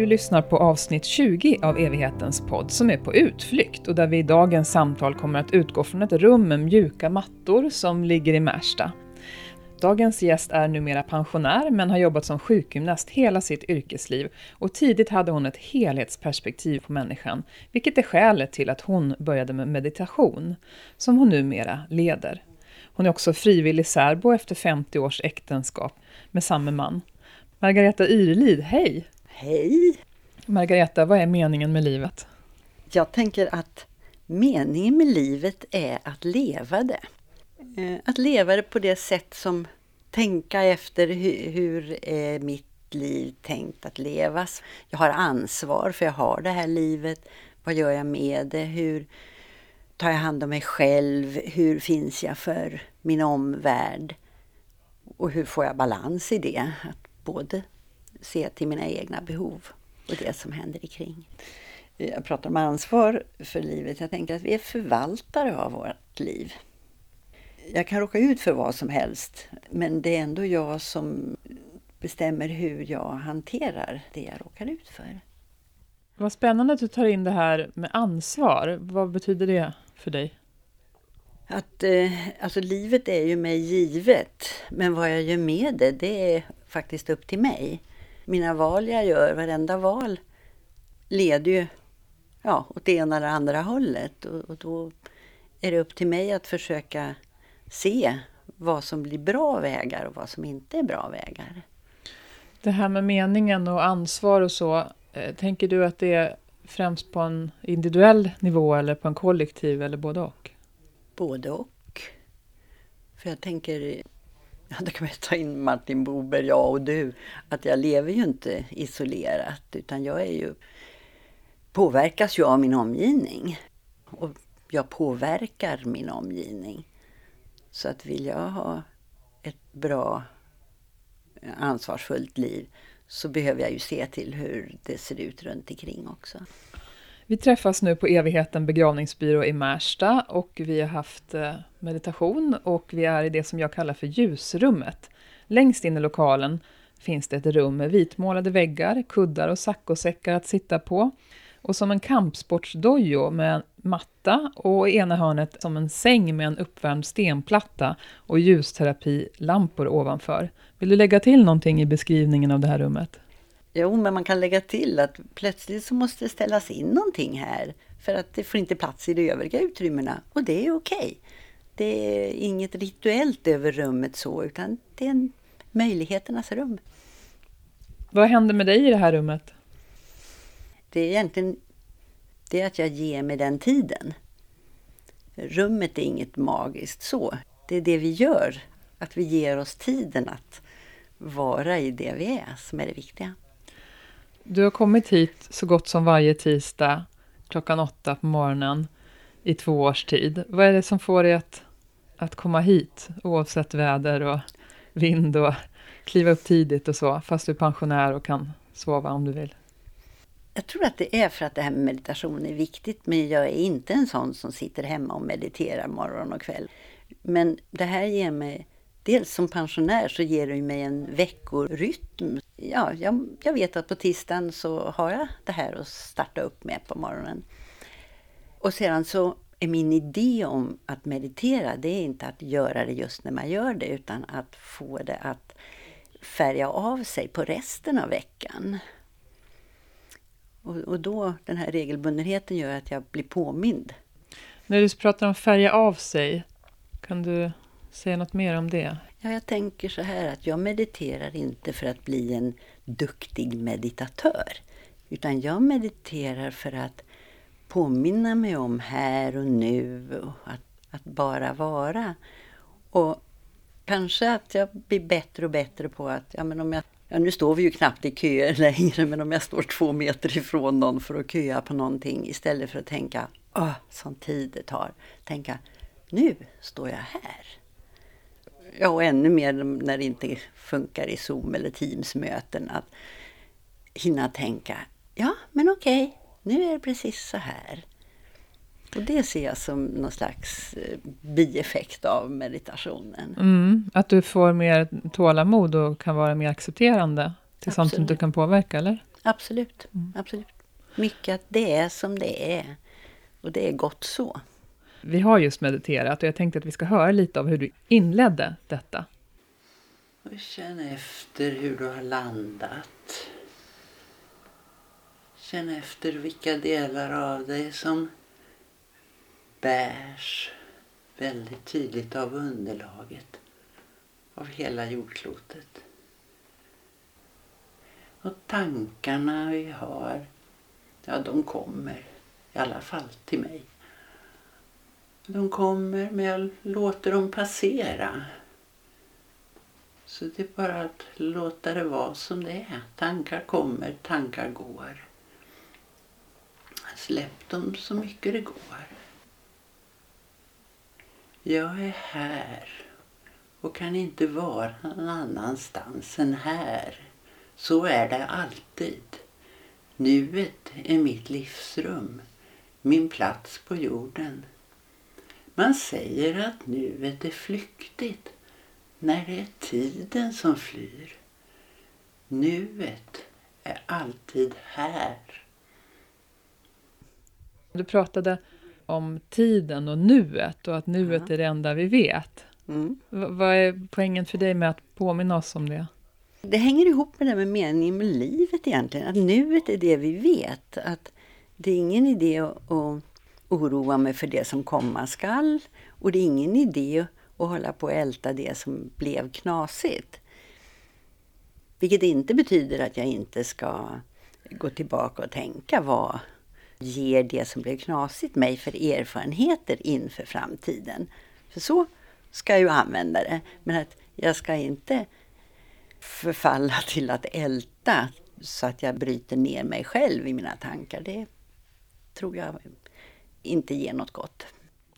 Du lyssnar på avsnitt 20 av Evighetens podd som är på utflykt och där vi i dagens samtal kommer att utgå från ett rum med mjuka mattor som ligger i Märsta. Dagens gäst är numera pensionär men har jobbat som sjukgymnast hela sitt yrkesliv och tidigt hade hon ett helhetsperspektiv på människan, vilket är skälet till att hon började med meditation, som hon numera leder. Hon är också frivillig särbo efter 50 års äktenskap med samma man. Margareta Yrlid, hej! Hej! Margareta, vad är meningen med livet? Jag tänker att meningen med livet är att leva det. Eh, att leva det på det sätt som tänka efter hur, hur är mitt liv tänkt att levas. Jag har ansvar för jag har det här livet. Vad gör jag med det? Hur tar jag hand om mig själv? Hur finns jag för min omvärld? Och hur får jag balans i det? Att både se till mina egna behov och det som händer kring. Jag pratar om ansvar för livet. Jag tänker att vi är förvaltare av vårt liv. Jag kan råka ut för vad som helst, men det är ändå jag som bestämmer hur jag hanterar det jag råkar ut för. Vad spännande att du tar in det här med ansvar. Vad betyder det för dig? Att, eh, alltså livet är ju mig givet, men vad jag gör med det, det är faktiskt upp till mig. Mina val jag gör, varenda val, leder ju ja, åt det ena eller andra hållet. Och, och då är det upp till mig att försöka se vad som blir bra vägar och vad som inte är bra vägar. Det här med meningen och ansvar och så, eh, tänker du att det är främst på en individuell nivå eller på en kollektiv eller både och? Både och. För jag tänker, ja, då kan man ta in Martin Bober, jag och du, att jag lever ju inte isolerat utan jag är ju, påverkas ju av min omgivning. Och jag påverkar min omgivning. Så att vill jag ha ett bra, ansvarsfullt liv så behöver jag ju se till hur det ser ut runt omkring också. Vi träffas nu på Evigheten begravningsbyrå i Märsta och vi har haft eh, meditation och vi är i det som jag kallar för ljusrummet. Längst in i lokalen finns det ett rum med vitmålade väggar, kuddar och saccosäckar att sitta på och som en kampsportsdojo med en matta och i ena hörnet som en säng med en uppvärmd stenplatta och ljusterapilampor ovanför. Vill du lägga till någonting i beskrivningen av det här rummet? Jo, men man kan lägga till att plötsligt så måste det ställas in någonting här för att det får inte plats i de övriga utrymmena och det är okej. Okay. Det är inget rituellt över rummet så utan det är en möjligheternas rum. Vad händer med dig i det här rummet? Det är egentligen det är att jag ger mig den tiden. Rummet är inget magiskt så. Det är det vi gör, att vi ger oss tiden att vara i det vi är, som är det viktiga. Du har kommit hit så gott som varje tisdag klockan åtta på morgonen i två års tid. Vad är det som får dig att, att komma hit, oavsett väder och vind och kliva upp tidigt och så, fast du är pensionär och kan sova om du vill? Jag tror att det är för att det här med meditation är viktigt, men jag är inte en sån som sitter hemma och mediterar morgon och kväll. Men det här ger mig, dels som pensionär så ger det mig en veckorytm. Ja, jag, jag vet att på tisdagen så har jag det här att starta upp med på morgonen. Och sedan så är min idé om att meditera, det är inte att göra det just när man gör det, utan att få det att färga av sig på resten av veckan. Och, och då, den här regelbundenheten gör att jag blir påmind. När du pratar om färga av sig, kan du säga något mer om det? Ja, jag tänker så här att jag mediterar inte för att bli en duktig meditatör. Utan jag mediterar för att påminna mig om här och nu och att, att bara vara. Och kanske att jag blir bättre och bättre på att, ja men om jag Ja, nu står vi ju knappt i köer längre, men om jag står två meter ifrån någon för att köa på någonting istället för att tänka, åh, sån tid det tar. Tänka, nu står jag här. Ja, och ännu mer när det inte funkar i Zoom eller Teams-möten, att hinna tänka, ja, men okej, nu är det precis så här. Och det ser jag som någon slags eh, bieffekt av meditationen. Mm, att du får mer tålamod och kan vara mer accepterande till Absolut. sånt som du kan påverka, eller? Absolut, mm. absolut. Mycket att det är som det är. Och det är gott så. Vi har just mediterat och jag tänkte att vi ska höra lite av hur du inledde detta. Känn efter hur du har landat. Känn efter vilka delar av dig som bärs väldigt tydligt av underlaget av hela jordklotet. Och tankarna vi har, ja de kommer i alla fall till mig. De kommer men jag låter dem passera. Så det är bara att låta det vara som det är. Tankar kommer, tankar går. Släpp dem så mycket det går. Jag är här och kan inte vara någon annanstans än här. Så är det alltid. Nuet är mitt livsrum, min plats på jorden. Man säger att nuet är flyktigt när det är tiden som flyr. Nuet är alltid här. Du pratade om tiden och nuet och att nuet ja. är det enda vi vet. Mm. Vad är poängen för dig med att påminna oss om det? Det hänger ihop med det med meningen med livet egentligen. Att nuet är det vi vet. Att det är ingen idé att oroa mig för det som komma skall. Och det är ingen idé att hålla på och älta det som blev knasigt. Vilket inte betyder att jag inte ska gå tillbaka och tänka vad ger det som blev knasigt mig för erfarenheter inför framtiden. För så ska jag ju använda det. Men att jag ska inte förfalla till att älta så att jag bryter ner mig själv i mina tankar. Det tror jag inte ger något gott.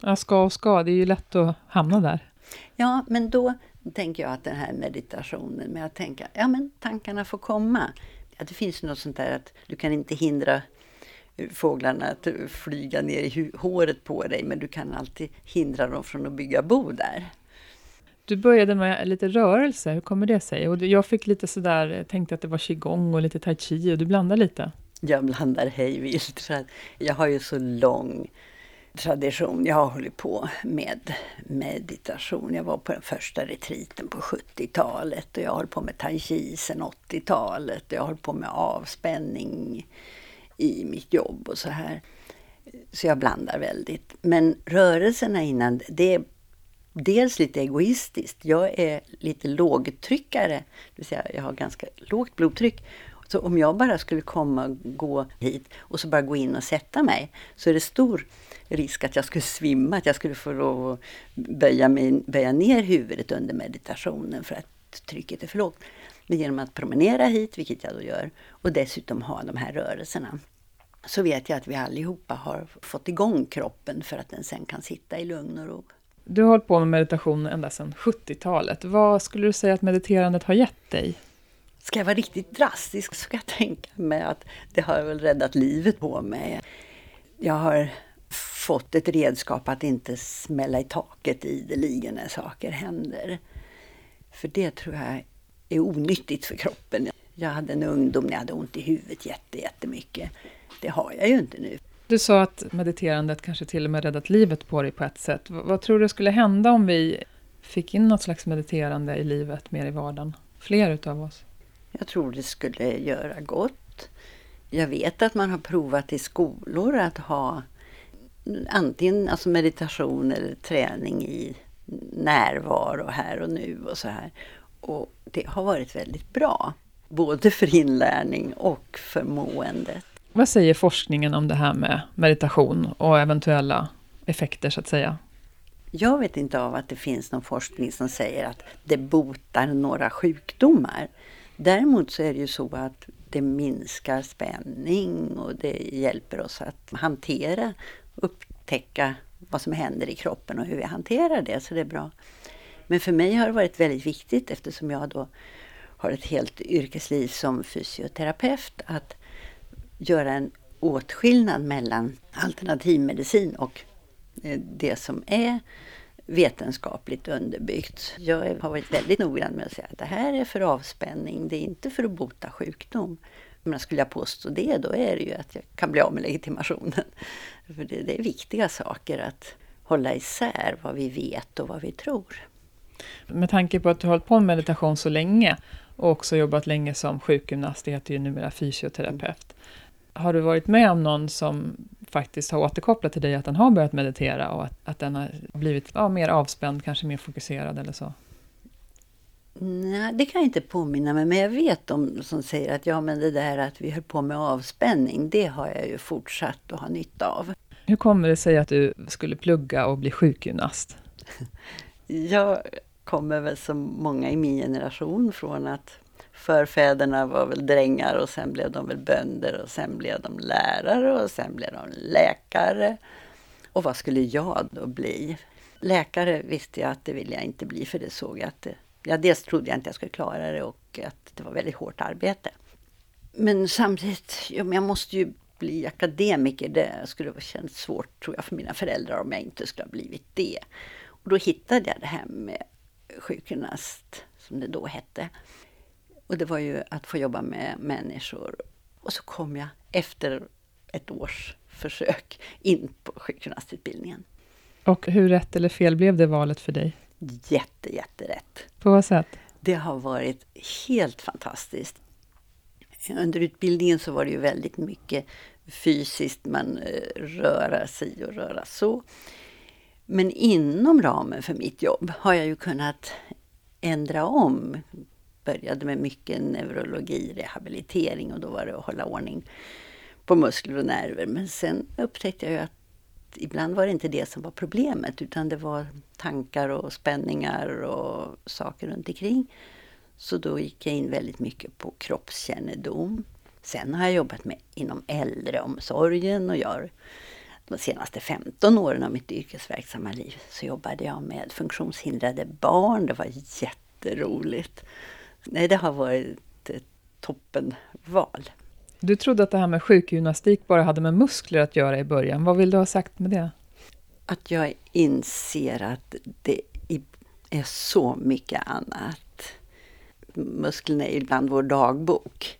Ja, ska och ska, det är ju lätt att hamna där. Ja, men då tänker jag att den här meditationen med att tänka, ja men tankarna får komma. Att det finns något sånt där att du kan inte hindra fåglarna att flyga ner i håret på dig, men du kan alltid hindra dem från att bygga bo där. Du började med lite rörelse, hur kommer det sig? Och jag fick lite sådär, tänkte att det var qigong och lite tai chi och du blandar lite? Jag blandar hej vilt för att jag har ju så lång tradition. Jag har hållit på med meditation. Jag var på den första retriten på 70-talet och jag har hållit på med tai chi sedan 80-talet. Jag har hållit på med avspänning i mitt jobb och så här. Så jag blandar väldigt. Men rörelserna innan, det är dels lite egoistiskt. Jag är lite lågtryckare, det vill säga jag har ganska lågt blodtryck. Så om jag bara skulle komma och gå hit och så bara gå in och sätta mig så är det stor risk att jag skulle svimma, att jag skulle få lov att böja, mig, böja ner huvudet under meditationen för att trycket är för lågt. Men genom att promenera hit, vilket jag då gör, och dessutom ha de här rörelserna så vet jag att vi allihopa har fått igång kroppen för att den sen kan sitta i lugn och ro. Du har hållit på med meditation ända sedan 70-talet. Vad skulle du säga att mediterandet har gett dig? Ska jag vara riktigt drastisk så kan jag tänka mig att det har väl räddat livet på mig. Jag har fått ett redskap att inte smälla i taket ideligen när saker händer. För det tror jag är onyttigt för kroppen. Jag hade en ungdom när jag hade ont i huvudet jättemycket. Det har jag ju inte nu. Du sa att mediterandet kanske till och med räddat livet på dig på ett sätt. Vad tror du skulle hända om vi fick in något slags mediterande i livet mer i vardagen? Fler utav oss? Jag tror det skulle göra gott. Jag vet att man har provat i skolor att ha antingen alltså meditation eller träning i närvaro här och nu och så här. Och det har varit väldigt bra, både för inlärning och för måendet. Vad säger forskningen om det här med meditation och eventuella effekter så att säga? Jag vet inte av att det finns någon forskning som säger att det botar några sjukdomar. Däremot så är det ju så att det minskar spänning och det hjälper oss att hantera, upptäcka vad som händer i kroppen och hur vi hanterar det, så det är bra. Men för mig har det varit väldigt viktigt eftersom jag då har ett helt yrkesliv som fysioterapeut att göra en åtskillnad mellan alternativmedicin och eh, det som är vetenskapligt underbyggt. Jag har varit väldigt noggrann med att säga att det här är för avspänning, det är inte för att bota sjukdom. Men skulle jag påstå det, då är det ju att jag kan bli av med legitimationen. För det, det är viktiga saker att hålla isär vad vi vet och vad vi tror. Med tanke på att du har hållit på med meditation så länge och också jobbat länge som sjukgymnast, det heter ju numera fysioterapeut. Har du varit med om någon som faktiskt har återkopplat till dig att den har börjat meditera och att, att den har blivit ja, mer avspänd, kanske mer fokuserad eller så? Nej, det kan jag inte påminna mig, men jag vet de som säger att ja, men det där att vi höll på med avspänning, det har jag ju fortsatt att ha nytta av. Hur kommer det sig att du skulle plugga och bli sjukgymnast? Jag kommer väl som många i min generation från att förfäderna var väl drängar och sen blev de väl bönder och sen blev de lärare och sen blev de läkare. Och vad skulle jag då bli? Läkare visste jag att det ville jag inte bli för det såg jag att det, ja, dels trodde jag inte jag skulle klara det och att det var väldigt hårt arbete. Men samtidigt, ja, men jag måste ju bli akademiker. Det skulle ha känts svårt tror jag för mina föräldrar om jag inte skulle ha blivit det. Och då hittade jag det här med sjukgymnast, som det då hette. Och det var ju att få jobba med människor. Och så kom jag efter ett års försök in på sjukgymnastutbildningen. Och hur rätt eller fel blev det valet för dig? Jätte, jätterätt. På vad sätt? Det har varit helt fantastiskt. Under utbildningen så var det ju väldigt mycket fysiskt, man eh, röra sig och röra så. Men inom ramen för mitt jobb har jag ju kunnat ändra om. Började med mycket neurologi, rehabilitering och då var det att hålla ordning på muskler och nerver. Men sen upptäckte jag ju att ibland var det inte det som var problemet utan det var tankar och spänningar och saker runt omkring. Så då gick jag in väldigt mycket på kroppskännedom. Sen har jag jobbat med inom äldreomsorgen och jag de senaste 15 åren av mitt yrkesverksamma liv så jobbade jag med funktionshindrade barn. Det var jätteroligt. Nej, det har varit ett toppenval. Du trodde att det här med sjukgymnastik bara hade med muskler att göra i början. Vad vill du ha sagt med det? Att jag inser att det är så mycket annat. Musklerna är ibland vår dagbok.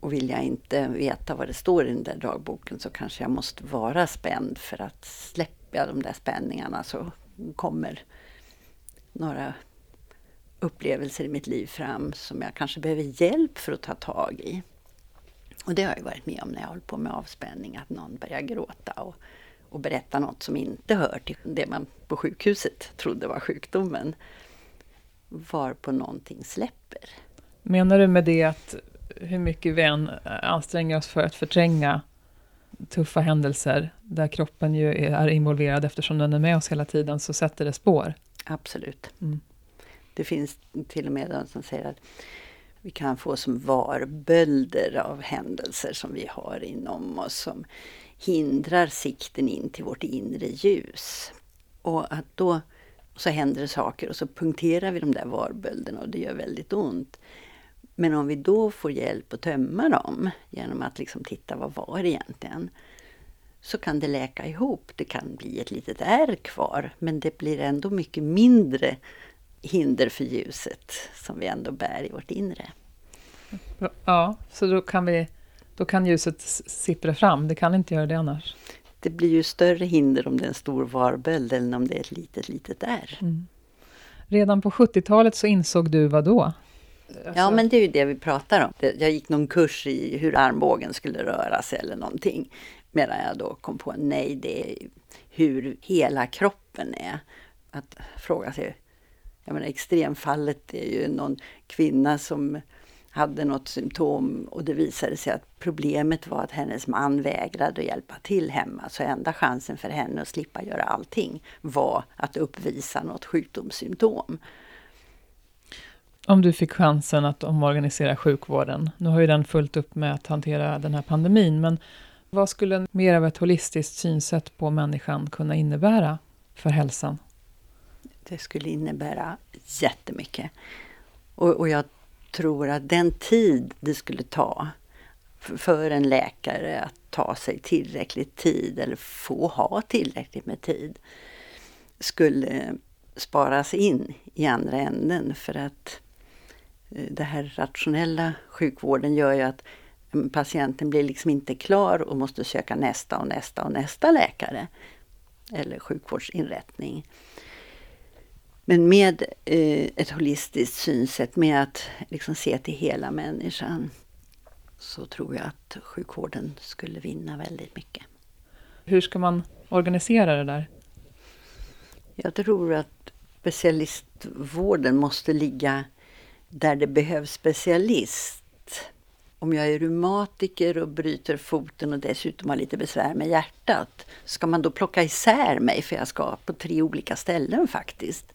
Och vill jag inte veta vad det står i den där dagboken så kanske jag måste vara spänd för att släppa de där spänningarna så kommer några upplevelser i mitt liv fram som jag kanske behöver hjälp för att ta tag i. Och det har jag varit med om när jag håller på med avspänning, att någon börjar gråta och, och berätta något som inte hör till det man på sjukhuset trodde var sjukdomen. Var på någonting släpper. Menar du med det att hur mycket vi än anstränger oss för att förtränga tuffa händelser, där kroppen ju är involverad eftersom den är med oss hela tiden, så sätter det spår? Absolut. Mm. Det finns till och med de som säger att vi kan få som varbölder av händelser som vi har inom oss som hindrar sikten in till vårt inre ljus. Och att då så händer det saker och så punkterar vi de där varbölderna och det gör väldigt ont. Men om vi då får hjälp att tömma dem genom att liksom titta vad var det egentligen? Så kan det läka ihop. Det kan bli ett litet ärr kvar men det blir ändå mycket mindre hinder för ljuset som vi ändå bär i vårt inre. Ja, så då kan, vi, då kan ljuset sippra fram, det kan inte göra det annars? Det blir ju större hinder om det är en stor varböld än om det är ett litet, litet ärr. Mm. Redan på 70-talet så insåg du vad då? Alltså... Ja, men det är ju det vi pratar om. Jag gick någon kurs i hur armbågen skulle röra sig eller någonting. Medan jag då kom på, nej, det är hur hela kroppen är. Att fråga sig, jag menar extremfallet är ju någon kvinna som hade något symptom och det visade sig att problemet var att hennes man vägrade att hjälpa till hemma. Så enda chansen för henne att slippa göra allting var att uppvisa något sjukdomssymptom. Om du fick chansen att omorganisera sjukvården, nu har ju den fullt upp med att hantera den här pandemin, men vad skulle mer av ett holistiskt synsätt på människan kunna innebära för hälsan? Det skulle innebära jättemycket. Och, och jag tror att den tid det skulle ta för en läkare att ta sig tillräckligt tid eller få ha tillräckligt med tid skulle sparas in i andra änden för att eh, det här rationella sjukvården gör ju att Patienten blir liksom inte klar och måste söka nästa och nästa och nästa läkare eller sjukvårdsinrättning. Men med eh, ett holistiskt synsätt, med att liksom se till hela människan, så tror jag att sjukvården skulle vinna väldigt mycket. Hur ska man organisera det där? Jag tror att specialistvården måste ligga där det behövs specialist. Om jag är reumatiker och bryter foten och dessutom har lite besvär med hjärtat, ska man då plocka isär mig för jag ska på tre olika ställen faktiskt?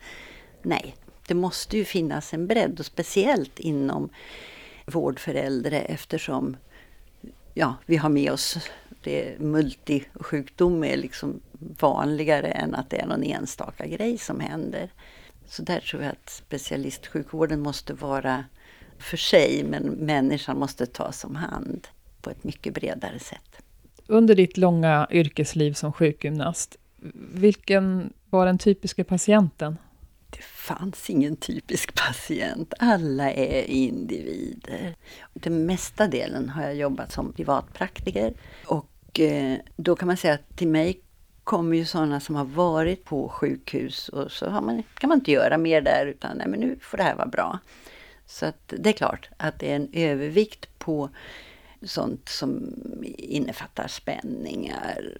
Nej, det måste ju finnas en bredd och speciellt inom vård för äldre eftersom ja, vi har med oss det multisjukdom är liksom vanligare än att det är någon enstaka grej som händer. Så där tror jag att specialistsjukvården måste vara för sig, men människan måste tas om hand på ett mycket bredare sätt. Under ditt långa yrkesliv som sjukgymnast, vilken var den typiska patienten? Det fanns ingen typisk patient. Alla är individer. Den mesta delen har jag jobbat som privatpraktiker. Och eh, då kan man säga att till mig kommer ju sådana som har varit på sjukhus och så man, kan man inte göra mer där utan nej, men nu får det här vara bra. Så att det är klart att det är en övervikt på sånt som innefattar spänningar,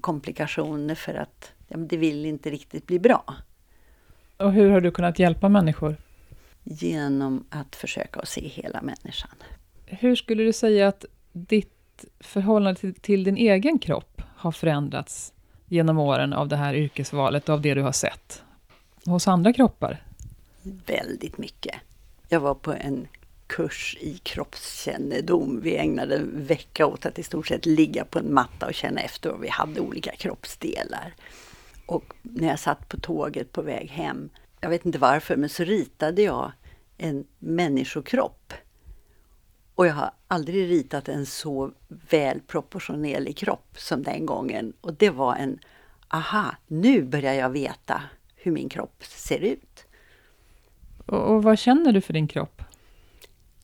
komplikationer för att ja, det vill inte riktigt bli bra. Och hur har du kunnat hjälpa människor? Genom att försöka att se hela människan. Hur skulle du säga att ditt förhållande till, till din egen kropp har förändrats genom åren av det här yrkesvalet, av det du har sett hos andra kroppar? Väldigt mycket. Jag var på en kurs i kroppskännedom. Vi ägnade en vecka åt att i stort sett ligga på en matta och känna efter vad vi hade olika kroppsdelar. Och när jag satt på tåget på väg hem, jag vet inte varför, men så ritade jag en människokropp. Och jag har aldrig ritat en så väl proportionerlig kropp som den gången. Och det var en, aha, nu börjar jag veta hur min kropp ser ut. Och, och vad känner du för din kropp?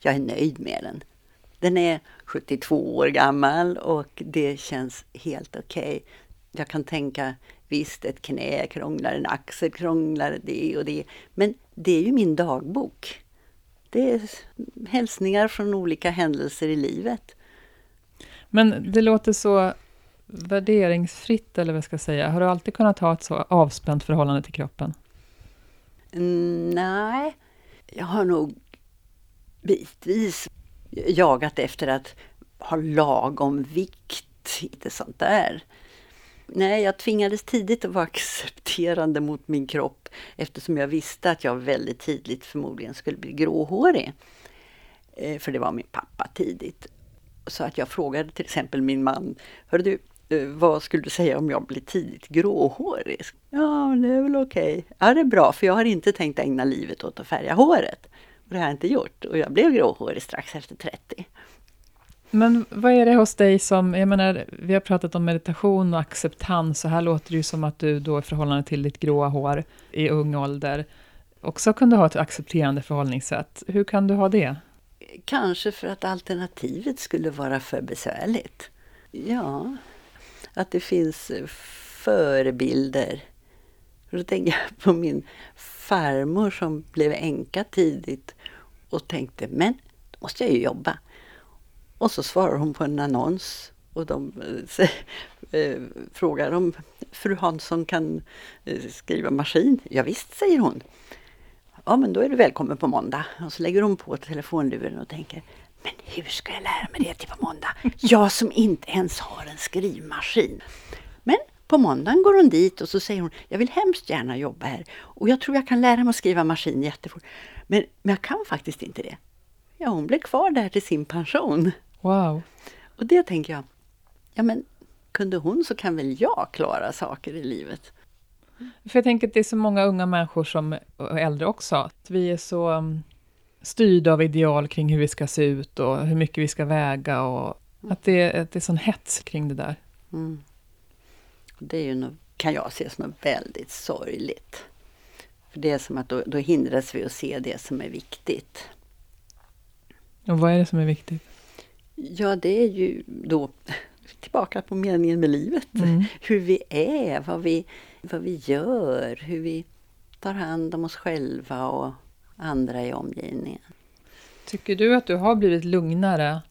Jag är nöjd med den. Den är 72 år gammal och det känns helt okej. Okay. Jag kan tänka, visst ett knä krånglar, en axel krånglar, det och det. Men det är ju min dagbok. Det är hälsningar från olika händelser i livet. Men det låter så värderingsfritt, eller vad jag ska säga. Har du alltid kunnat ha ett så avspänt förhållande till kroppen? Nej, jag har nog bitvis jagat efter att ha lagom vikt, Inte sånt där. Nej, jag tvingades tidigt att vara accepterande mot min kropp eftersom jag visste att jag väldigt tidigt förmodligen skulle bli gråhårig. Eh, för det var min pappa tidigt. Så att jag frågade till exempel min man, Hör du, vad skulle du säga om jag blir tidigt gråhårig? Ja, det är väl okej. Okay. Ja, det är bra, för jag har inte tänkt ägna livet åt att färga håret. Och det har jag inte gjort. Och jag blev gråhårig strax efter 30. Men vad är det hos dig som, jag menar, vi har pratat om meditation och acceptans, och här låter det ju som att du då i förhållande till ditt gråa hår i ung ålder också kunde ha ett accepterande förhållningssätt. Hur kan du ha det? Kanske för att alternativet skulle vara för besvärligt. Ja, att det finns förebilder. Då tänker jag på min farmor som blev änka tidigt och tänkte, men då måste jag ju jobba. Och så svarar hon på en annons och de se, eh, frågar om fru Hansson kan eh, skriva maskin. Ja, visst, säger hon. Ja, men då är du välkommen på måndag. Och så lägger hon på telefonluren och tänker, men hur ska jag lära mig det till på måndag? Jag som inte ens har en skrivmaskin. Men på måndagen går hon dit och så säger hon, jag vill hemskt gärna jobba här och jag tror jag kan lära mig att skriva maskin jättefort. Men, men jag kan faktiskt inte det. Ja, hon blev kvar där till sin pension. Wow. Och det tänker jag, ja men kunde hon så kan väl jag klara saker i livet. För jag tänker att det är så många unga människor som, och äldre också, att vi är så styrda av ideal kring hur vi ska se ut och hur mycket vi ska väga och att det, att det är sån hets kring det där. Mm. Det är ju något, kan jag se som något väldigt sorgligt. För det är som att då, då hindras vi att se det som är viktigt. Och vad är det som är viktigt? Ja, det är ju då tillbaka på meningen med livet. Mm. Hur vi är, vad vi, vad vi gör, hur vi tar hand om oss själva och andra i omgivningen. Tycker du att du har blivit lugnare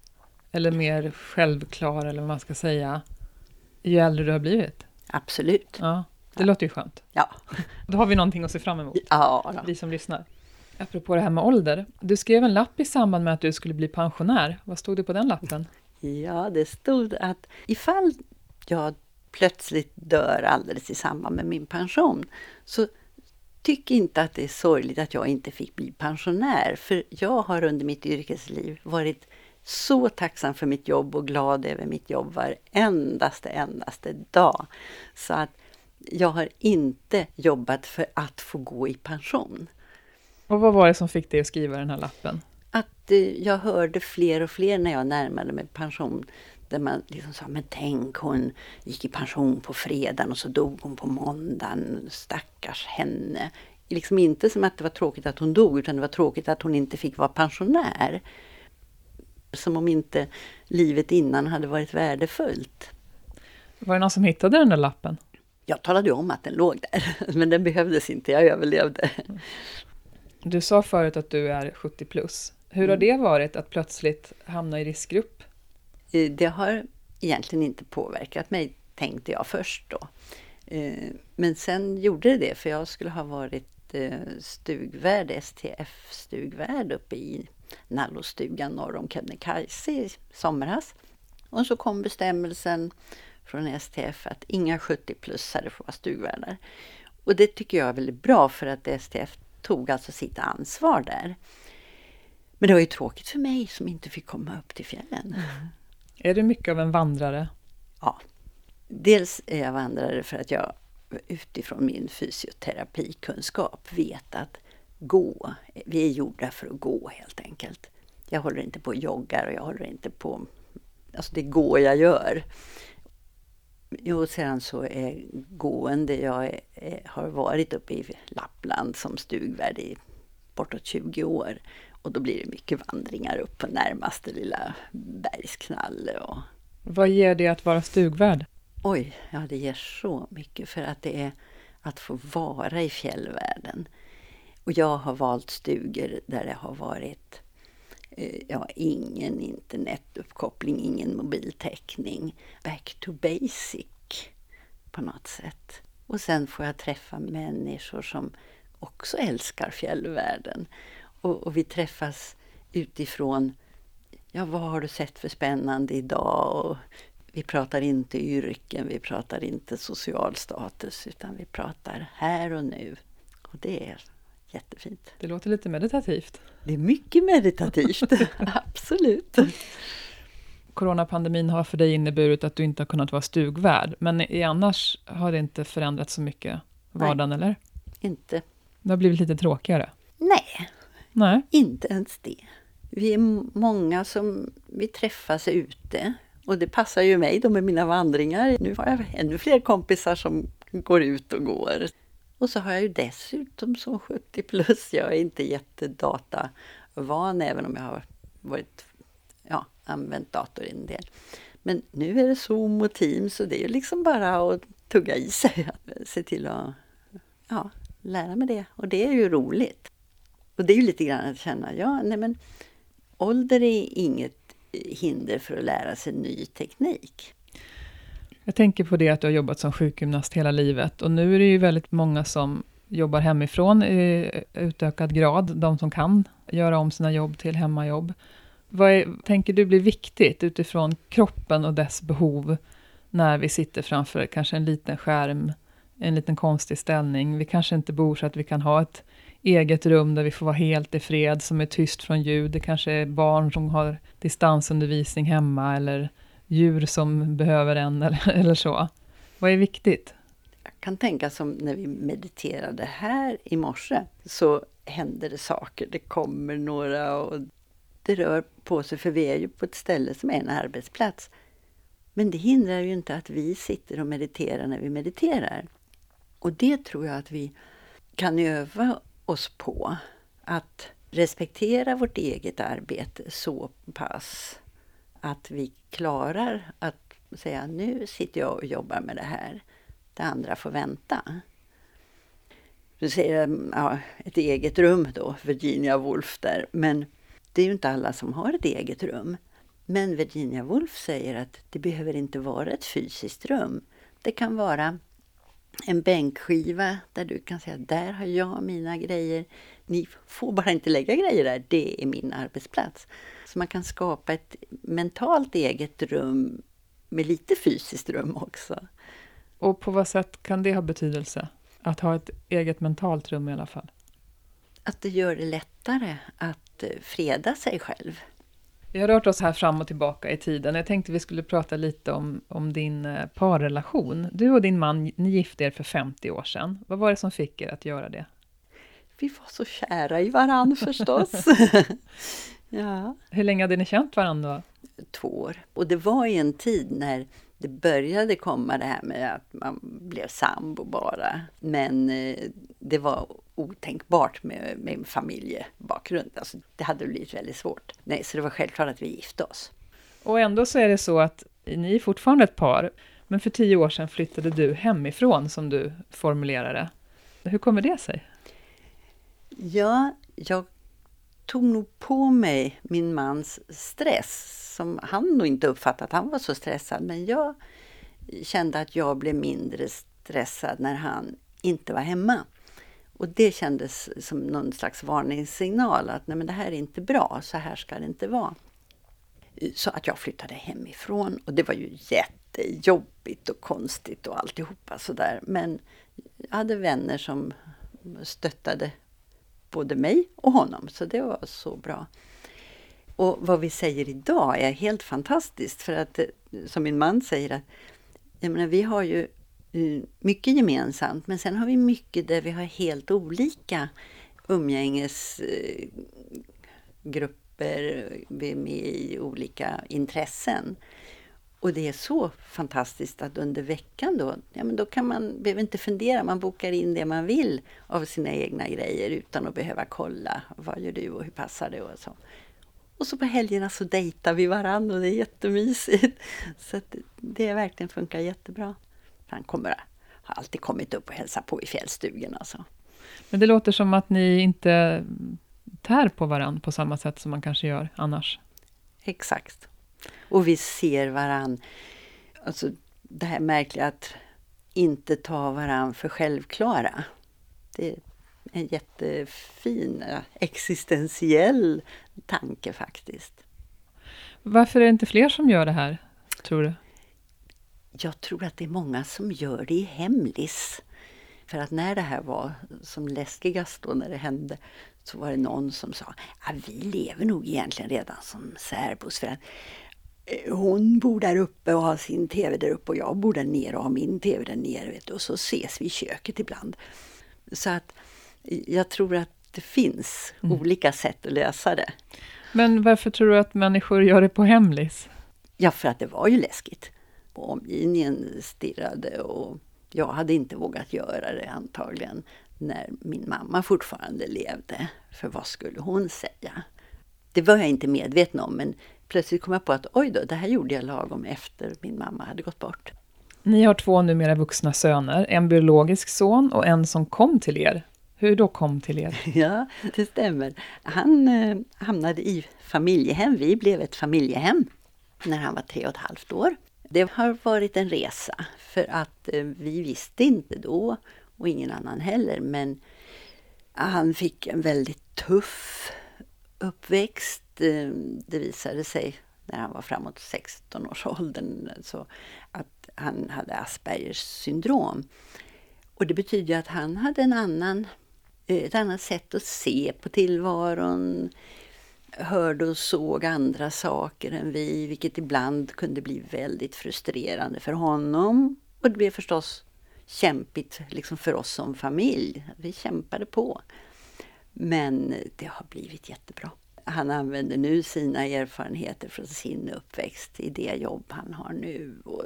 eller mer självklar eller vad man ska säga ju äldre du har blivit? Absolut. Ja, det låter ju skönt. Ja. Då har vi någonting att se fram emot, Ja, vi som lyssnar. Apropå det här med ålder. Du skrev en lapp i samband med att du skulle bli pensionär. Vad stod det på den lappen? ja, det stod att ifall jag plötsligt dör alldeles i samband med min pension så tyck inte att det är sorgligt att jag inte fick bli pensionär. För jag har under mitt yrkesliv varit så tacksam för mitt jobb och glad över mitt jobb varendaste, endaste dag. Så att jag har inte jobbat för att få gå i pension. Och vad var det som fick dig att skriva den här lappen? Att eh, jag hörde fler och fler när jag närmade mig pension där man liksom sa, men tänk hon gick i pension på fredagen och så dog hon på måndagen, stackars henne. Liksom inte som att det var tråkigt att hon dog, utan det var tråkigt att hon inte fick vara pensionär. Som om inte livet innan hade varit värdefullt. Var det någon som hittade den där lappen? Jag talade om att den låg där, men den behövdes inte, jag överlevde. Du sa förut att du är 70 plus. Hur har det varit att plötsligt hamna i riskgrupp? Det har egentligen inte påverkat mig, tänkte jag först då. Eh, men sen gjorde det det, för jag skulle ha varit eh, stugvärd, STF-stugvärd uppe i Nallostugan norr om Kebnekaise i somras. Och så kom bestämmelsen från STF att inga 70-plussare får vara stugvärdar. Och det tycker jag är väldigt bra för att STF tog alltså sitt ansvar där. Men det var ju tråkigt för mig som inte fick komma upp till fjällen. Mm. Är du mycket av en vandrare? Ja. Dels är jag vandrare för att jag utifrån min fysioterapikunskap vet att gå, vi är gjorda för att gå helt enkelt. Jag håller inte på och joggar och jag håller inte på, alltså det går jag gör. Jo, sedan så är gående, jag är, är, har varit uppe i Lappland som stugvärd i bortåt 20 år. Och då blir det mycket vandringar upp på närmaste lilla bergsknalle och Vad ger det att vara stugvärd? Oj, ja det ger så mycket för att det är att få vara i fjällvärlden. Och jag har valt stugor där det har varit eh, ja, ingen internetuppkoppling, ingen mobiltäckning. Back to basic på något sätt. Och sen får jag träffa människor som också älskar fjällvärlden. Och, och vi träffas utifrån, ja vad har du sett för spännande idag? Och vi pratar inte yrken, vi pratar inte social status, utan vi pratar här och nu. Och det är jättefint. Det låter lite meditativt. Det är mycket meditativt, absolut. Coronapandemin har för dig inneburit att du inte har kunnat vara stugvärd, men i annars har det inte förändrats så mycket vardagen, eller? Inte, Det har blivit lite tråkigare. nej, Nej. inte ens det. Vi är många som vi träffas ute och det passar ju mig då med mina vandringar. Nu har jag ännu fler kompisar som går ut och går. Och så har jag ju dessutom som 70 plus, jag är inte jättedatavan även om jag har varit, ja, använt dator en del. Men nu är det Zoom och Teams och det är ju liksom bara att tugga i sig, att se till att ja, lära mig det. Och det är ju roligt. Och det är ju lite grann att känna, ja, nej men ålder är inget hinder för att lära sig ny teknik. Jag tänker på det att du har jobbat som sjukgymnast hela livet och nu är det ju väldigt många som jobbar hemifrån i utökad grad, de som kan göra om sina jobb till hemmajobb. Vad är, tänker du blir viktigt utifrån kroppen och dess behov när vi sitter framför kanske en liten skärm, en liten konstig ställning. Vi kanske inte bor så att vi kan ha ett eget rum där vi får vara helt i fred, som är tyst från ljud. Det kanske är barn som har distansundervisning hemma eller djur som behöver en eller, eller så. Vad är viktigt? Jag kan tänka som när vi mediterade här i morse så händer det saker. Det kommer några och det rör på sig för vi är ju på ett ställe som är en arbetsplats. Men det hindrar ju inte att vi sitter och mediterar när vi mediterar. Och det tror jag att vi kan öva oss på. Att respektera vårt eget arbete så pass att vi klarar att säga nu sitter jag och jobbar med det här. Det andra får vänta. Du säger ja, ett eget rum då, Virginia Woolf där. Men det är ju inte alla som har ett eget rum. Men Virginia Woolf säger att det behöver inte vara ett fysiskt rum. Det kan vara en bänkskiva där du kan säga där har jag mina grejer. Ni får bara inte lägga grejer där, det är min arbetsplats. Så man kan skapa ett mentalt eget rum med lite fysiskt rum också. Och på vad sätt kan det ha betydelse? Att ha ett eget mentalt rum i alla fall? Att det gör det lättare att eh, freda sig själv. Vi har rört oss här fram och tillbaka i tiden. Jag tänkte vi skulle prata lite om, om din eh, parrelation. Du och din man, ni gifte er för 50 år sedan. Vad var det som fick er att göra det? Vi var så kära i varann förstås. ja. Hur länge hade ni känt varandra? Två år. Och det var i en tid när det började komma det här med att man blev sambo bara. Men eh, det var otänkbart med, med familjebakgrund. Alltså, det hade blivit väldigt svårt. Nej, så det var självklart att vi gifte oss. Och ändå så är det så att ni är fortfarande ett par, men för tio år sedan flyttade du hemifrån, som du formulerade. Hur kommer det sig? Ja, jag tog nog på mig min mans stress, som han nog inte uppfattade att han var så stressad, men jag kände att jag blev mindre stressad när han inte var hemma. Och det kändes som någon slags varningssignal att nej men det här är inte bra, så här ska det inte vara. Så att jag flyttade hemifrån och det var ju jättejobbigt och konstigt och alltihopa sådär. Men jag hade vänner som stöttade både mig och honom, så det var så bra. Och vad vi säger idag är helt fantastiskt för att, eh, som min man säger, att jag menar, vi har ju mycket gemensamt, men sen har vi mycket där vi har helt olika umgängesgrupper, vi är med i olika intressen. Och det är så fantastiskt att under veckan då, ja men då kan man, behöver inte fundera, man bokar in det man vill av sina egna grejer utan att behöva kolla, vad gör du och hur passar det och så. Och så på helgerna så dejtar vi varandra och det är jättemysigt. Så det verkligen funkar jättebra. Han kommer, har alltid kommit upp och hälsat på i fjällstugan. Alltså. Men det låter som att ni inte tär på varandra på samma sätt som man kanske gör annars. Exakt. Och vi ser varann. Alltså det här märkliga att inte ta varann för självklara. Det är en jättefin existentiell tanke faktiskt. Varför är det inte fler som gör det här, tror du? Jag tror att det är många som gör det i hemlis. För att när det här var som läskigast då när det hände så var det någon som sa att vi lever nog egentligen redan som särbos för att eh, hon bor där uppe och har sin TV där uppe och jag bor där nere och har min TV där nere vet du, och så ses vi i köket ibland. Så att jag tror att det finns mm. olika sätt att lösa det. Men varför tror du att människor gör det på hemlis? Ja, för att det var ju läskigt och omgivningen stirrade och jag hade inte vågat göra det antagligen när min mamma fortfarande levde. För vad skulle hon säga? Det var jag inte medveten om men plötsligt kom jag på att oj då, det här gjorde jag lagom efter min mamma hade gått bort. Ni har två numera vuxna söner, en biologisk son och en som kom till er. Hur då kom till er? Ja, det stämmer. Han eh, hamnade i familjehem. Vi blev ett familjehem när han var tre och ett halvt år. Det har varit en resa för att eh, vi visste inte då och ingen annan heller men han fick en väldigt tuff uppväxt. Eh, det visade sig när han var framåt 16 års åldern så att han hade Aspergers syndrom. Och det betyder att han hade en annan, eh, ett annat sätt att se på tillvaron hörde och såg andra saker än vi, vilket ibland kunde bli väldigt frustrerande för honom. Och det blev förstås kämpigt liksom för oss som familj. Vi kämpade på. Men det har blivit jättebra. Han använder nu sina erfarenheter från sin uppväxt i det jobb han har nu. Och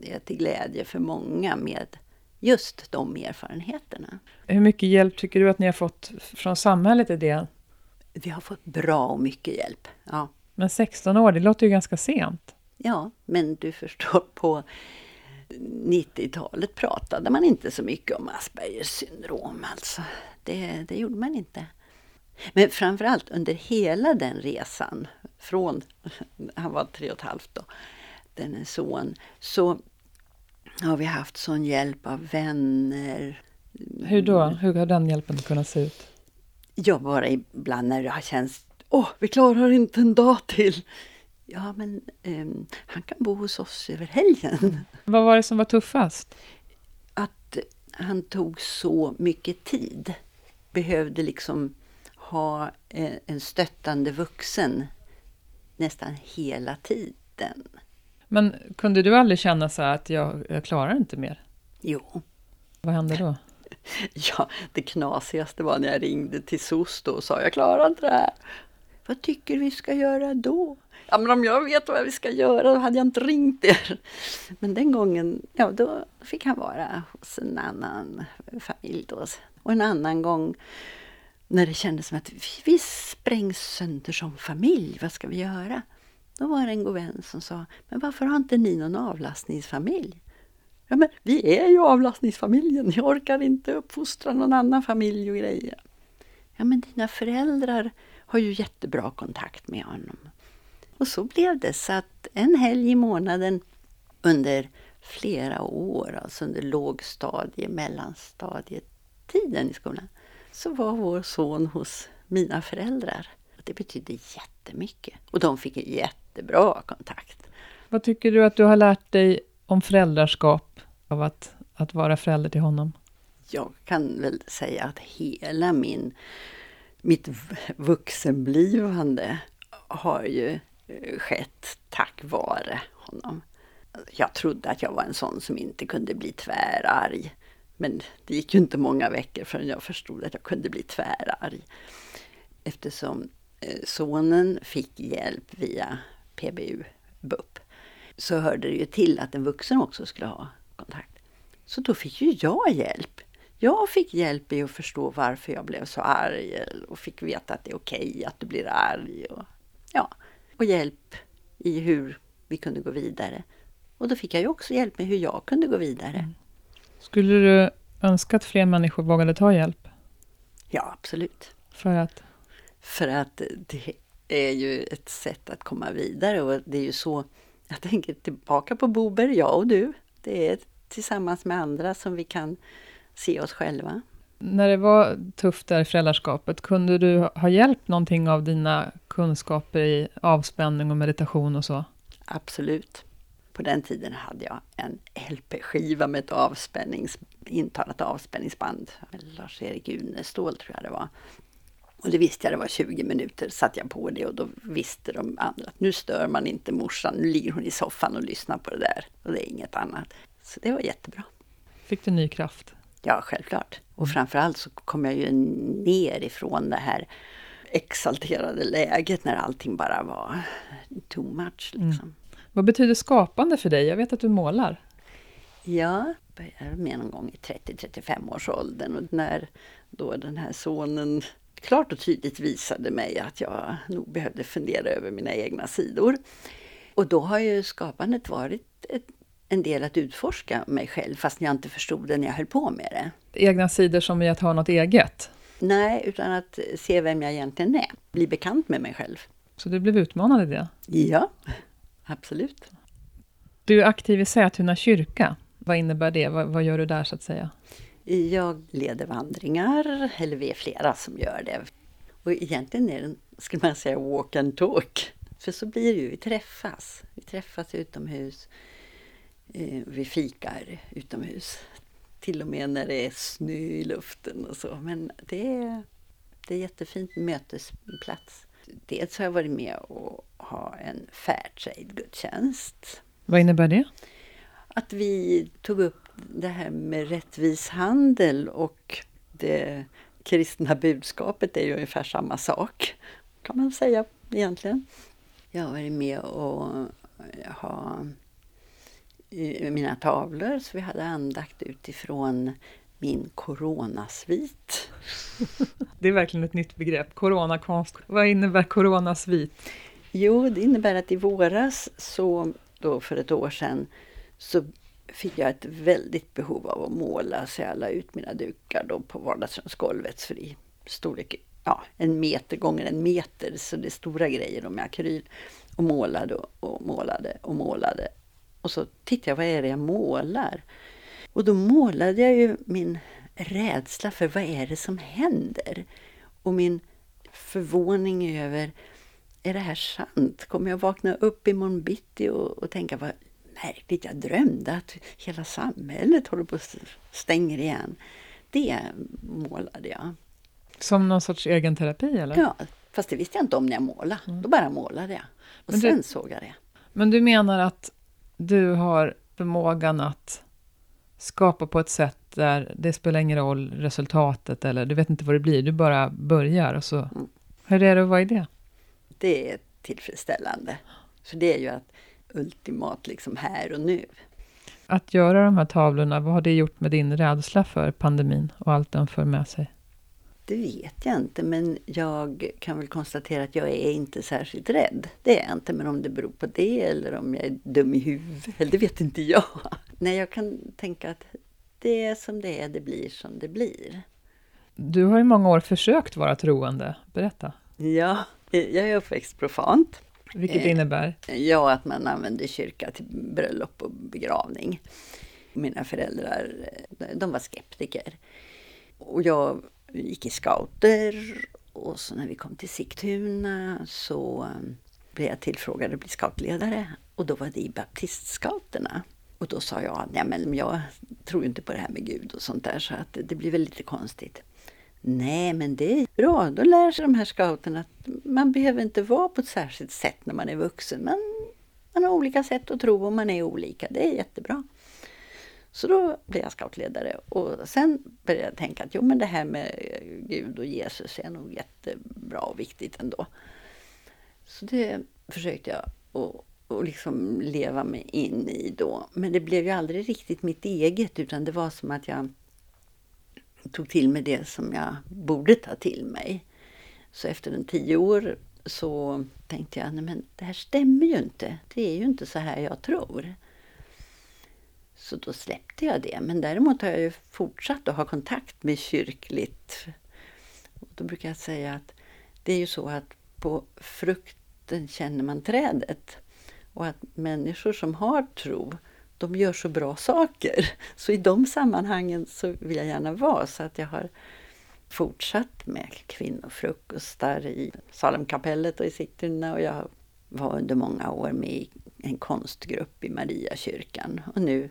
det är till glädje för många med just de erfarenheterna. Hur mycket hjälp tycker du att ni har fått från samhället i det? Vi har fått bra och mycket hjälp. Ja, Men 16 år, det låter ju ganska sent. Ja, men du förstår på 90-talet pratade man inte så mycket om Aspergers syndrom. Alltså. Det, det gjorde man inte. Men framförallt under hela den resan, från han var tre och ett halvt då, den son, så har vi haft sån hjälp av vänner. Hur då? Hur har den hjälpen kunnat se ut? Ja, bara ibland när det har känts, åh, vi klarar inte en dag till. Ja, men um, han kan bo hos oss över helgen. Vad var det som var tuffast? Att han tog så mycket tid. Behövde liksom ha en stöttande vuxen nästan hela tiden. Men kunde du aldrig känna så att jag, jag klarar inte mer? Jo. Vad hände då? Ja, det knasigaste var när jag ringde till SOS och sa jag klarar inte det här. Vad tycker vi ska göra då? Ja, men om jag vet vad vi ska göra, då hade jag inte ringt er. Men den gången, ja, då fick han vara hos en annan familj då. Och en annan gång när det kändes som att vi sprängs sönder som familj, vad ska vi göra? Då var det en god vän som sa, men varför har inte ni någon avlastningsfamilj? Ja, men vi är ju avlastningsfamiljen, jag orkar inte uppfostra någon annan familj och grejer. Ja, men dina föräldrar har ju jättebra kontakt med honom. Och så blev det, så att en helg i månaden under flera år, alltså under lågstadie, mellanstadietiden i skolan, så var vår son hos mina föräldrar. Det betydde jättemycket. Och de fick en jättebra kontakt. Vad tycker du att du har lärt dig om föräldraskap av att, att vara förälder till honom? Jag kan väl säga att hela min, mitt vuxenblivande har ju eh, skett tack vare honom. Jag trodde att jag var en sån som inte kunde bli tvärarg. Men det gick ju inte många veckor förrän jag förstod att jag kunde bli tvärarg. Eftersom eh, sonen fick hjälp via PBU, BUP, så hörde det ju till att en vuxen också skulle ha kontakt. Så då fick ju jag hjälp. Jag fick hjälp i att förstå varför jag blev så arg och fick veta att det är okej okay att du blir arg. Och, ja, och hjälp i hur vi kunde gå vidare. Och då fick jag ju också hjälp med hur jag kunde gå vidare. Mm. Skulle du önska att fler människor vågade ta hjälp? Ja, absolut. För att? För att det är ju ett sätt att komma vidare och det är ju så, jag tänker tillbaka på Bober, jag och du. Det är tillsammans med andra som vi kan se oss själva. När det var tufft där i föräldraskapet, kunde du ha hjälpt någonting av dina kunskaper i avspänning och meditation och så? Absolut. På den tiden hade jag en LP-skiva med ett avspännings, intalat avspänningsband. Lars-Erik Unestål tror jag det var. Och det visste jag, det var 20 minuter, satt jag på det och då visste de andra att nu stör man inte morsan, nu ligger hon i soffan och lyssnar på det där. Och det är inget annat. Så det var jättebra. Fick du ny kraft? Ja, självklart. Och framförallt så kom jag ju ner ifrån det här exalterade läget när allting bara var too much. Liksom. Mm. Vad betyder skapande för dig? Jag vet att du målar. Ja, jag började med någon gång i 30-35 års åldern och när då den här sonen klart och tydligt visade mig att jag nog behövde fundera över mina egna sidor. Och då har ju skapandet varit ett, en del att utforska mig själv fast jag inte förstod det när jag höll på med det. Egna sidor som i att ha något eget? Nej, utan att se vem jag egentligen är. Bli bekant med mig själv. Så du blev utmanad i det? Ja, absolut. Du är aktiv i Sätuna kyrka. Vad innebär det? Vad, vad, gör du där så att säga? Jag leder vandringar, eller vi är flera som gör det. Och egentligen är det, skulle man säga, walk and talk. För så blir det ju, vi träffas. Vi träffas utomhus. Eh, vi fikar utomhus. Till och med när det är snö i luften och så. Men det är, det är jättefint mötesplats. Dels har jag varit med och ha en Fairtrade-gudstjänst. Vad innebär det? Att vi tog upp det här med rättvis handel och det kristna budskapet är ju ungefär samma sak, kan man säga egentligen. Jag har varit med och ha mina tavlor, så vi hade andakt utifrån min coronasvit. Det är verkligen ett nytt begrepp, coronakonst. Vad innebär coronasvit? Jo, det innebär att i våras, så då för ett år sedan, så fick jag ett väldigt behov av att måla så jag la ut mina dukar då på vardagsrumsgolvet för i storlek ja, en meter gånger en meter, så det är stora grejer med akryl. Och målade och, och målade och målade. Och så tittade jag, vad är det jag målar? Och då målade jag ju min rädsla för vad är det som händer? Och min förvåning över, är det här sant? Kommer jag vakna upp imorgon bitti och, och tänka, vad märkligt, jag drömde att hela samhället håller på att stänger igen. Det målade jag. Som någon sorts egen terapi eller? Ja, fast det visste jag inte om när jag målade. Mm. Då bara målade jag. Och men sen du, såg jag det. Men du menar att du har förmågan att skapa på ett sätt där det spelar ingen roll resultatet eller du vet inte vad det blir, du bara börjar och så. Mm. Hur är det att vara i det? Det är tillfredsställande. För det är ju att ultimat liksom här och nu. Att göra de här tavlorna, vad har det gjort med din rädsla för pandemin och allt den för med sig? Det vet jag inte, men jag kan väl konstatera att jag är inte särskilt rädd. Det är jag inte, men om det beror på det eller om jag är dum i huvudet, det vet inte jag. Nej, jag kan tänka att det är som det är, det blir som det blir. Du har i många år försökt vara troende. Berätta. Ja, jag är uppväxt profant. Vilket eh, innebär? Ja, att man använder kyrka till bröllop och begravning. Mina föräldrar, de var skeptiker. Och jag gick i scouter och så när vi kom till Sigtuna så um, blev jag tillfrågad att bli scoutledare och då var det i baptistscouterna. Och då sa jag, nej men jag tror inte på det här med Gud och sånt där så att det blir väl lite konstigt. Nej, men det är bra. Då lär sig de här scouterna att man behöver inte vara på ett särskilt sätt när man är vuxen. Man, man har olika sätt att tro och man är olika. Det är jättebra. Så då blev jag scoutledare och sen började jag tänka att jo men det här med Gud och Jesus är nog jättebra och viktigt ändå. Så det försökte jag att liksom leva mig in i då. Men det blev ju aldrig riktigt mitt eget utan det var som att jag tog till mig det som jag borde ta till mig. Så efter en tio år så tänkte jag, nej men det här stämmer ju inte. Det är ju inte så här jag tror. Så då släppte jag det. Men däremot har jag ju fortsatt att ha kontakt med kyrkligt. Och då brukar jag säga att det är ju så att på frukten känner man trädet. Och att människor som har tro, de gör så bra saker. Så i de sammanhangen så vill jag gärna vara. Så att jag har fortsatt med kvinnofrukostar i Salemkapellet och i Sigtuna. Och jag var under många år med i en konstgrupp i Mariakyrkan. Och nu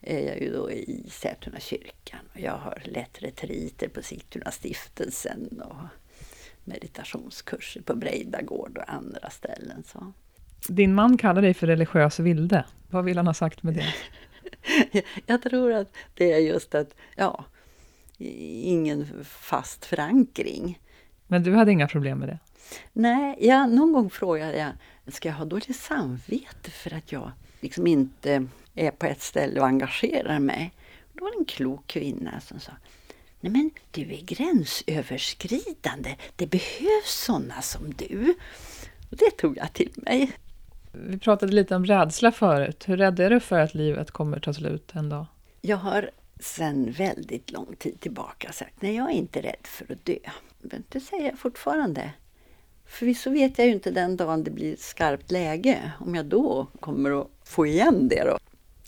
är jag ju då i Sätuna kyrkan och jag har lett retriter på Sigtuna stiftelsen och meditationskurser på Breidagård och andra ställen. Så. Din man kallar dig för religiös vilde. Vad vill han ha sagt med det? jag tror att det är just att, ja, ingen fast förankring. Men du hade inga problem med det? Nej, ja, någon gång frågade jag, ska jag ha dåligt samvete för att jag liksom inte är på ett ställe och engagerar mig. Då var det en klok kvinna som sa Nej men du är gränsöverskridande. Det behövs sådana som du. Och det tog jag till mig. Vi pratade lite om rädsla förut. Hur rädd är du för att livet kommer ta slut en dag? Jag har sedan väldigt lång tid tillbaka sagt nej, jag är inte rädd för att dö. Men det säger jag fortfarande. Förvisso vet jag ju inte den dagen det blir skarpt läge, om jag då kommer att få igen det. Då.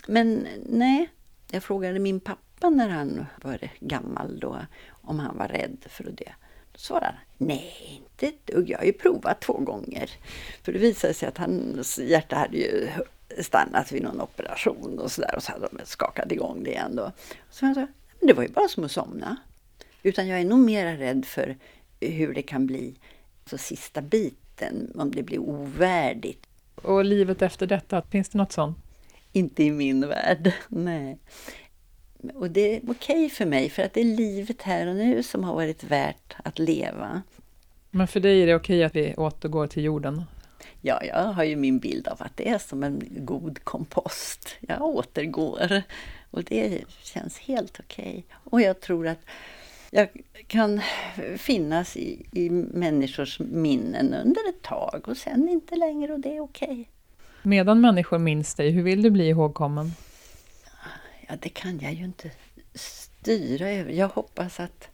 Men nej, jag frågade min pappa när han var gammal då, om han var rädd för att dö. Då svarade han, nej inte ett dugg, jag har ju provat två gånger. För det visade sig att hans hjärta hade ju stannat vid någon operation och sådär och så hade de skakat igång det igen då. Så jag sa, det var ju bara som att somna. Utan jag är nog mera rädd för hur det kan bli så sista biten, om det blir ovärdigt. Och livet efter detta, finns det något sånt? Inte i min värld, nej. Och det är okej okay för mig, för att det är livet här och nu som har varit värt att leva. Men för dig är det okej okay att vi återgår till jorden? Ja, jag har ju min bild av att det är som en god kompost. Jag återgår och det känns helt okej. Okay. Och jag tror att jag kan finnas i, i människors minnen under ett tag och sen inte längre och det är okej. Okay. Medan människor minns dig, hur vill du bli ihågkommen? Ja, det kan jag ju inte styra över. Jag hoppas att,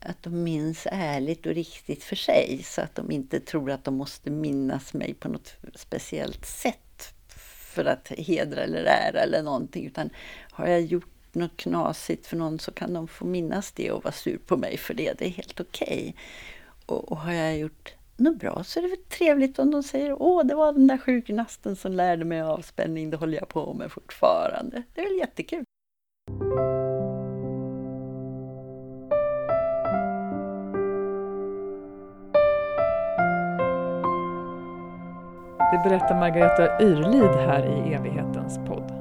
att de minns ärligt och riktigt för sig så att de inte tror att de måste minnas mig på något speciellt sätt för att hedra eller ära eller någonting. Utan har jag gjort något knasigt för någon så kan de få minnas det och vara sur på mig för det. Det är helt okej. Okay. Och, och, har jag gjort något bra så är det väl trevligt om de säger åh, det var den där sjukgymnasten som lärde mig avspänning, det håller jag på med fortfarande. Det är väl jättekul. Det berättar Margareta Yrlid här i Evighetens podd.